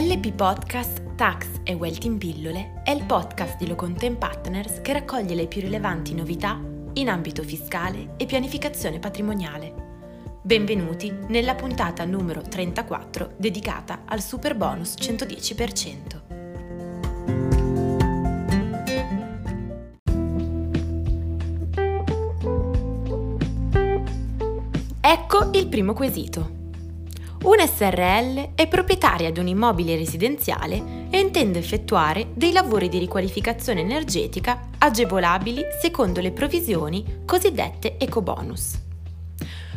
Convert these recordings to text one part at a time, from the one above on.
LP Podcast Tax e Wealth in pillole è il podcast di Locontent Partners che raccoglie le più rilevanti novità in ambito fiscale e pianificazione patrimoniale. Benvenuti nella puntata numero 34 dedicata al super bonus 110%. Ecco il primo quesito. Un SRL è proprietaria di un immobile residenziale e intende effettuare dei lavori di riqualificazione energetica agevolabili secondo le provvisioni cosiddette ecobonus.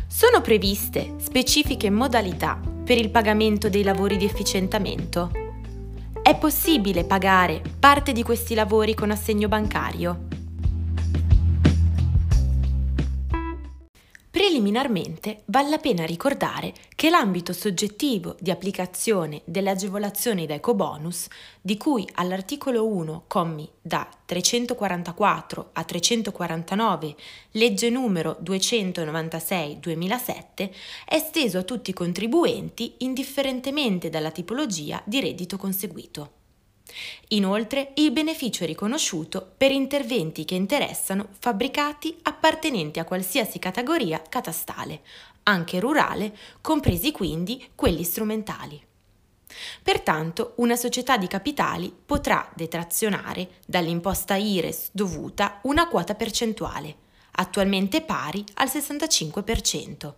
Sono previste specifiche modalità per il pagamento dei lavori di efficientamento? È possibile pagare parte di questi lavori con assegno bancario? Preliminarmente vale la pena ricordare che l'ambito soggettivo di applicazione delle agevolazioni da ecobonus, di cui all'articolo 1, commi da 344 a 349, legge numero 296-2007, è esteso a tutti i contribuenti indifferentemente dalla tipologia di reddito conseguito. Inoltre, il beneficio è riconosciuto per interventi che interessano fabbricati appartenenti a qualsiasi categoria catastale, anche rurale, compresi quindi quelli strumentali. Pertanto, una società di capitali potrà detrazionare dall'imposta IRES dovuta una quota percentuale, attualmente pari al 65%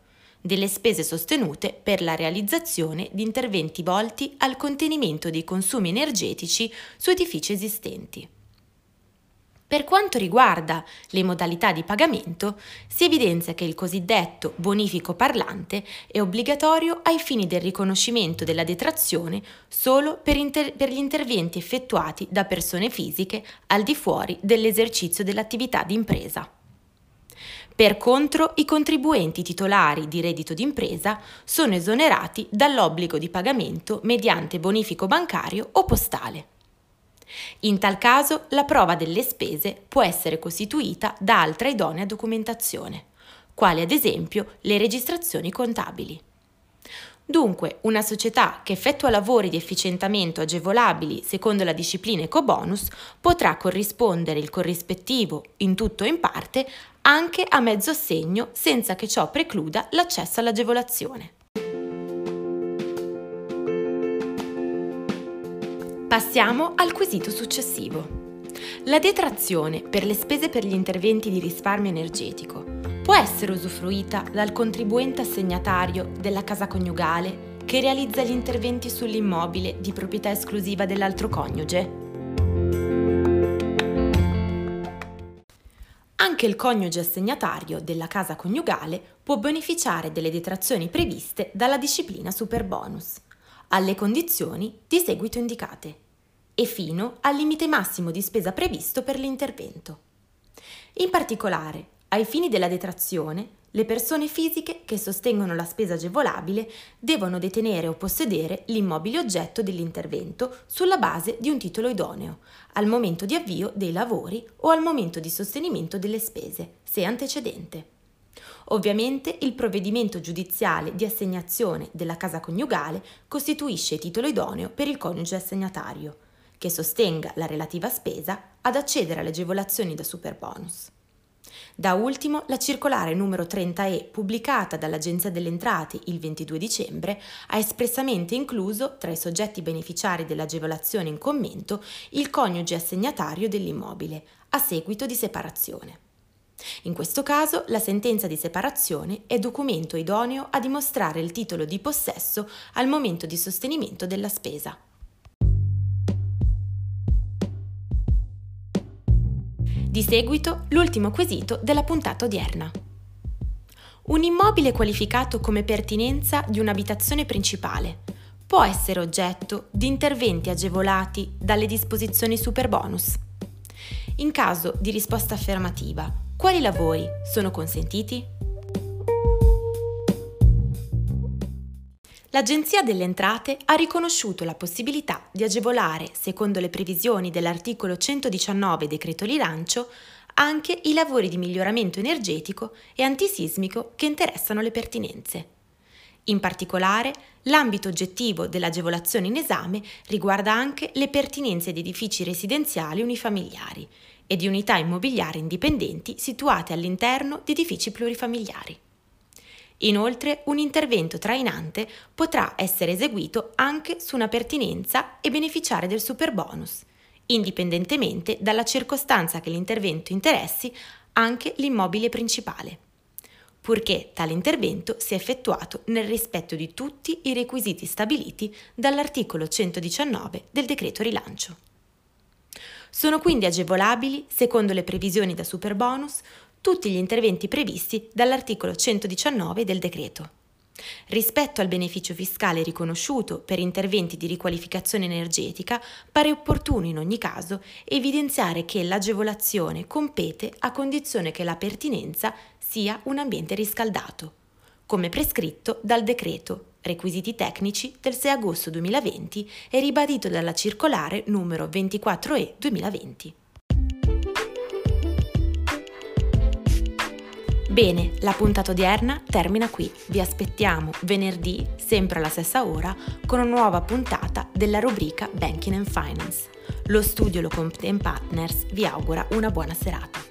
delle spese sostenute per la realizzazione di interventi volti al contenimento dei consumi energetici su edifici esistenti. Per quanto riguarda le modalità di pagamento, si evidenzia che il cosiddetto bonifico parlante è obbligatorio ai fini del riconoscimento della detrazione solo per, inter- per, gli interventi effettuati da persone fisiche al di fuori dell'esercizio dell'attività di impresa. Per contro, i contribuenti titolari di reddito d'impresa sono esonerati dall'obbligo di pagamento mediante bonifico bancario o postale. In tal caso, la prova delle spese può essere costituita da altra idonea documentazione, quali ad esempio le registrazioni contabili. Dunque, una società che effettua lavori di efficientamento agevolabili secondo la disciplina ecobonus potrà corrispondere il corrispettivo, in tutto o in parte, anche a mezzo assegno senza che ciò precluda l'accesso all'agevolazione. Passiamo al quesito successivo. La detrazione per le spese per gli interventi di risparmio energetico può essere usufruita dal contribuente assegnatario della casa coniugale che realizza gli interventi sull'immobile di proprietà esclusiva dell'altro coniuge? Anche il coniuge assegnatario della casa coniugale può beneficiare delle detrazioni previste dalla disciplina superbonus, alle condizioni di seguito indicate e fino al limite massimo di spesa previsto per l'intervento. In particolare, ai fini della detrazione, le persone fisiche che sostengono la spesa agevolabile devono detenere o possedere l'immobile oggetto dell'intervento sulla base di un titolo idoneo, al momento di avvio dei lavori o al momento di sostenimento delle spese, se antecedente. Ovviamente il provvedimento giudiziale di assegnazione della casa coniugale costituisce titolo idoneo per il coniuge assegnatario, che sostenga la relativa spesa ad accedere alle agevolazioni da superbonus. Da ultimo, la circolare numero 30E, pubblicata dall'Agenzia delle Entrate il 22 dicembre, ha espressamente incluso tra i soggetti beneficiari dell'agevolazione in commento il coniuge assegnatario dell'immobile, a seguito di separazione. In questo caso la sentenza di separazione è documento idoneo a dimostrare il titolo di possesso al momento di sostenimento della spesa. Di seguito l'ultimo quesito della puntata odierna. Un immobile qualificato come pertinenza di un'abitazione principale può essere oggetto di interventi agevolati dalle disposizioni superbonus. In caso di risposta affermativa, quali lavori sono consentiti? l'Agenzia delle Entrate ha riconosciuto la possibilità di agevolare, secondo le previsioni dell'articolo 119 decreto rilancio, anche i lavori di miglioramento energetico e antisismico che interessano le pertinenze. In particolare, l'ambito oggettivo dell'agevolazione in esame riguarda anche le pertinenze di edifici residenziali unifamiliari e di unità immobiliari indipendenti situate all'interno di edifici plurifamiliari. Inoltre, un intervento trainante potrà essere eseguito anche su una pertinenza e beneficiare del superbonus, indipendentemente dalla circostanza che l'intervento interessi anche l'immobile principale, purché tale intervento sia effettuato nel rispetto di tutti i requisiti stabiliti dall'articolo 119 del decreto rilancio. Sono quindi agevolabili, secondo le previsioni da superbonus, tutti gli interventi previsti dall'articolo 119 del decreto. Rispetto al beneficio fiscale riconosciuto per interventi di riqualificazione energetica, pare opportuno in ogni caso evidenziare che l'agevolazione compete a condizione che la pertinenza sia un ambiente riscaldato, come prescritto dal decreto requisiti tecnici del 6 agosto 2020 e ribadito dalla circolare numero 24E 2020. Bene, la puntata odierna termina qui. Vi aspettiamo venerdì, sempre alla stessa ora, con una nuova puntata della rubrica Banking and Finance. Lo studio Locomte Partners vi augura una buona serata.